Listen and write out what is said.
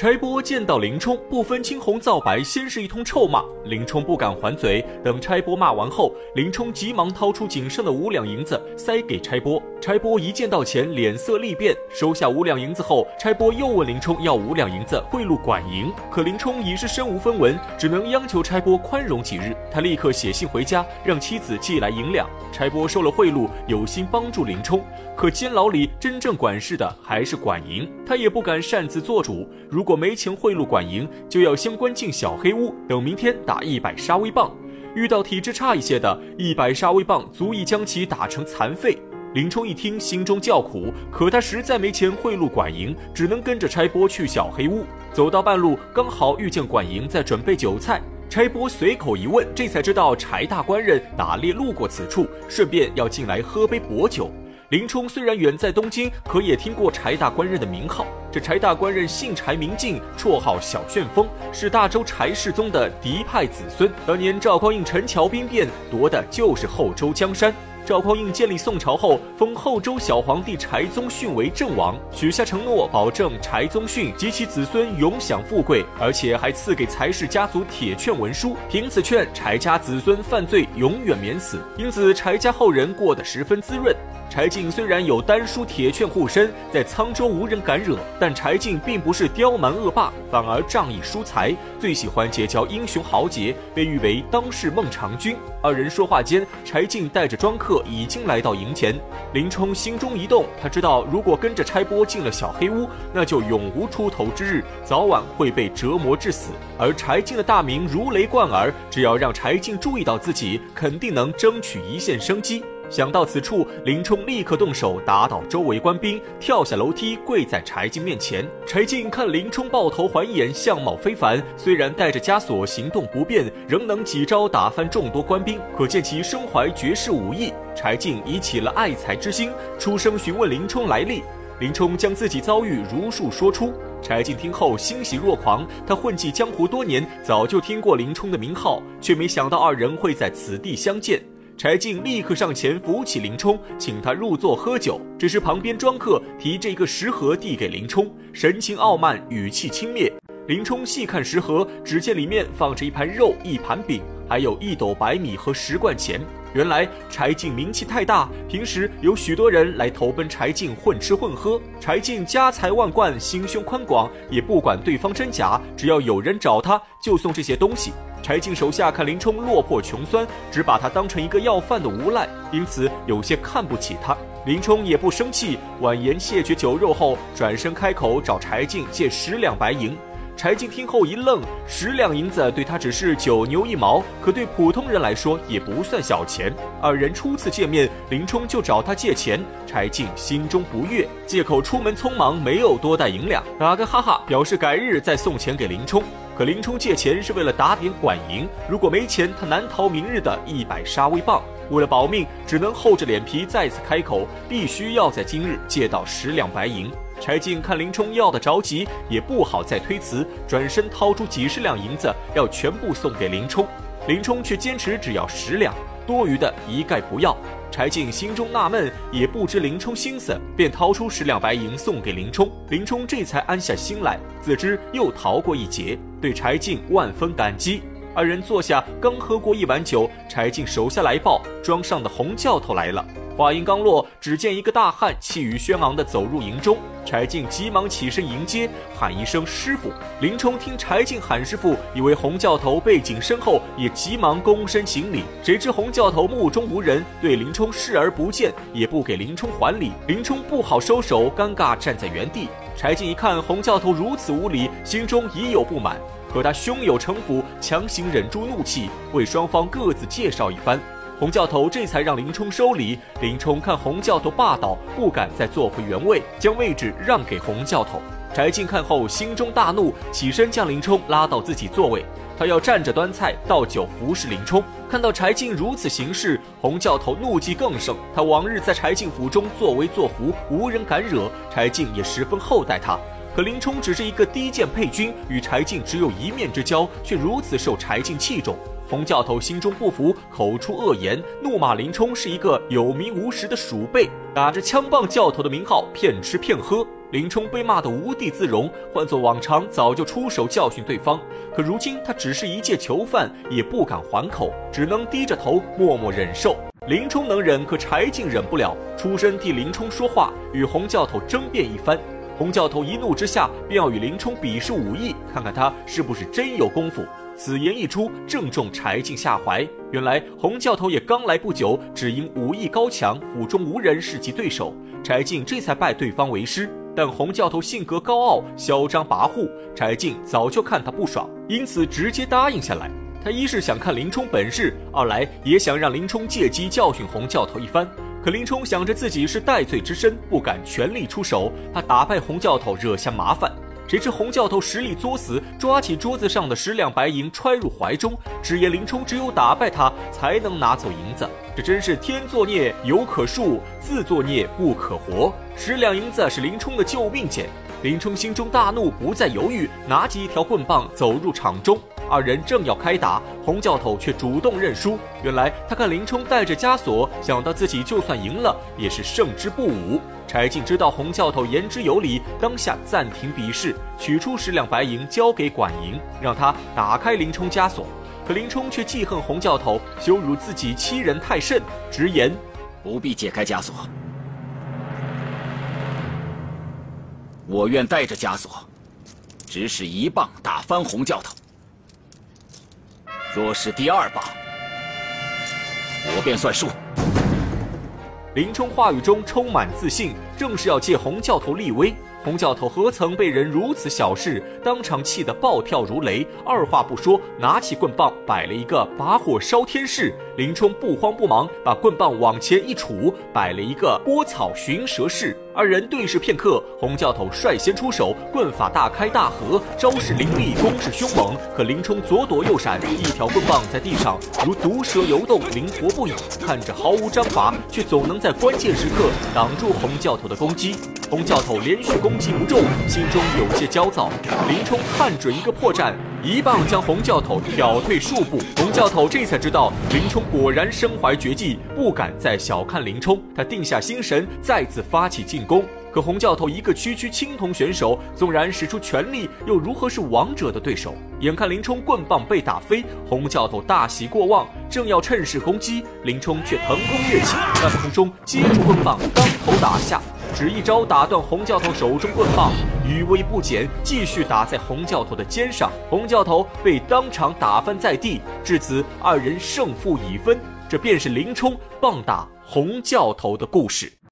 柴波见到林冲，不分青红皂白，先是一通臭骂。林冲不敢还嘴，等柴波骂完后，林冲急忙掏出仅剩的五两银子塞给柴波。柴波一见到钱，脸色立变，收下五两银子后，柴波又问林冲要五两银子贿赂管营。可林冲已是身无分文，只能央求柴波宽容几日。他立刻写信回家，让妻子寄来银两。柴波收了贿赂，有心帮助林冲，可监牢里真正管事的还是管营，他也不敢擅自做主。如果没钱贿赂管营，就要先关进小黑屋，等明天打一百杀威棒。遇到体质差一些的，一百杀威棒足以将其打成残废。林冲一听，心中叫苦，可他实在没钱贿赂管营，只能跟着差拨去小黑屋。走到半路，刚好遇见管营在准备酒菜，差拨随口一问，这才知道柴大官人打猎路过此处，顺便要进来喝杯薄酒。林冲虽然远在东京，可也听过柴大官人的名号。这柴大官人姓柴名进，绰号小旋风，是大周柴世宗的嫡派子孙。当年赵匡胤陈桥兵变，夺的就是后周江山。赵匡胤建立宋朝后，封后周小皇帝柴宗训为郑王，许下承诺，保证柴宗训及其子孙永享富贵，而且还赐给柴氏家族铁券文书，凭此券，柴家子孙犯罪永远免死，因此柴家后人过得十分滋润。柴进虽然有丹书铁券护身，在沧州无人敢惹，但柴进并不是刁蛮恶霸，反而仗义疏财，最喜欢结交英雄豪杰，被誉为当世孟尝君。二人说话间，柴进带着庄客已经来到营前。林冲心中一动，他知道如果跟着差拨进了小黑屋，那就永无出头之日，早晚会被折磨致死。而柴进的大名如雷贯耳，只要让柴进注意到自己，肯定能争取一线生机。想到此处，林冲立刻动手打倒周围官兵，跳下楼梯，跪在柴进面前。柴进看林冲抱头环眼，相貌非凡，虽然带着枷锁，行动不便，仍能几招打翻众多官兵，可见其身怀绝世武艺。柴进已起了爱才之心，出声询问林冲来历。林冲将自己遭遇如数说出。柴进听后欣喜若狂，他混迹江湖多年，早就听过林冲的名号，却没想到二人会在此地相见。柴进立刻上前扶起林冲，请他入座喝酒。只是，旁边庄客提着一个食盒递给林冲，神情傲慢，语气轻蔑。林冲细看食盒，只见里面放着一盘肉、一盘饼，还有一斗白米和十贯钱。原来柴进名气太大，平时有许多人来投奔柴进混吃混喝。柴进家财万贯，心胸宽广，也不管对方真假，只要有人找他，就送这些东西。柴进手下看林冲落魄穷酸，只把他当成一个要饭的无赖，因此有些看不起他。林冲也不生气，婉言谢绝酒肉后，转身开口找柴进借十两白银。柴进听后一愣，十两银子对他只是九牛一毛，可对普通人来说也不算小钱。二人初次见面，林冲就找他借钱，柴进心中不悦，借口出门匆忙，没有多带银两，打个哈哈，表示改日再送钱给林冲。可林冲借钱是为了打点管营，如果没钱，他难逃明日的一百杀威棒。为了保命，只能厚着脸皮再次开口，必须要在今日借到十两白银。柴进看林冲要的着急，也不好再推辞，转身掏出几十两银子，要全部送给林冲。林冲却坚持只要十两，多余的一概不要。柴进心中纳闷，也不知林冲心思，便掏出十两白银送给林冲。林冲这才安下心来，自知又逃过一劫，对柴进万分感激。二人坐下，刚喝过一碗酒，柴进手下来报，庄上的洪教头来了。话音刚落，只见一个大汉气宇轩昂地走入营中，柴进急忙起身迎接，喊一声师傅。林冲听柴进喊师傅，以为洪教头背景深厚，也急忙躬身行礼。谁知洪教头目中无人，对林冲视而不见，也不给林冲还礼。林冲不好收手，尴尬站在原地。柴进一看洪教头如此无礼，心中已有不满。可他胸有城府，强行忍住怒气，为双方各自介绍一番。洪教头这才让林冲收礼。林冲看洪教头霸道，不敢再坐回原位，将位置让给洪教头。柴进看后心中大怒，起身将林冲拉到自己座位。他要站着端菜倒酒服侍林冲。看到柴进如此行事，洪教头怒气更盛。他往日在柴进府中作威作福，无人敢惹，柴进也十分厚待他。可林冲只是一个低贱配军，与柴进只有一面之交，却如此受柴进器重。洪教头心中不服，口出恶言，怒骂林冲是一个有名无实的鼠辈，打着枪棒教头的名号骗吃骗喝。林冲被骂得无地自容，换做往常早就出手教训对方。可如今他只是一介囚犯，也不敢还口，只能低着头默默忍受。林冲能忍，可柴进忍不了，出声替林冲说话，与洪教头争辩一番。洪教头一怒之下，便要与林冲比试武艺，看看他是不是真有功夫。此言一出，正中柴进下怀。原来洪教头也刚来不久，只因武艺高强，府中无人是其对手，柴进这才拜对方为师。但洪教头性格高傲、嚣张跋扈，柴进早就看他不爽，因此直接答应下来。他一是想看林冲本事，二来也想让林冲借机教训洪教头一番。可林冲想着自己是戴罪之身，不敢全力出手，怕打败洪教头惹下麻烦。谁知洪教头实力作死，抓起桌子上的十两白银揣入怀中，直言林冲只有打败他才能拿走银子。这真是天作孽犹可恕，自作孽不可活。十两银子是林冲的救命钱。林冲心中大怒，不再犹豫，拿起一条棍棒走入场中。二人正要开打，洪教头却主动认输。原来他看林冲带着枷锁，想到自己就算赢了，也是胜之不武。柴进知道洪教头言之有理，当下暂停比试，取出十两白银交给管营，让他打开林冲枷锁。可林冲却记恨洪教头羞辱自己欺人太甚，直言不必解开枷锁，我愿带着枷锁，只使一棒打翻洪教头。若是第二把，我便算数。林冲话语中充满自信，正是要借洪教头立威。洪教头何曾被人如此小事，当场气得暴跳如雷，二话不说，拿起棍棒摆了一个拔火烧天式。林冲不慌不忙，把棍棒往前一杵，摆了一个拨草寻蛇式。二人对视片刻，洪教头率先出手，棍法大开大合，招式凌厉，攻势凶猛。可林冲左躲右闪，一条棍棒在地上如毒蛇游动，灵活不已。看着毫无章法，却总能在关键时刻挡住洪教头的攻击。洪教头连续攻击不中，心中有些焦躁。林冲看准一个破绽，一棒将洪教头挑退数步。洪教头这才知道林冲果然身怀绝技，不敢再小看林冲。他定下心神，再次发起进攻。可洪教头一个区区青铜选手，纵然使出全力，又如何是王者的对手？眼看林冲棍棒被打飞，洪教头大喜过望，正要趁势攻击，林冲却腾空跃起，在空中接住棍棒，当头打下。只一招打断洪教头手中棍棒，余威不减，继续打在洪教头的肩上。洪教头被当场打翻在地。至此，二人胜负已分。这便是林冲棒打洪教头的故事。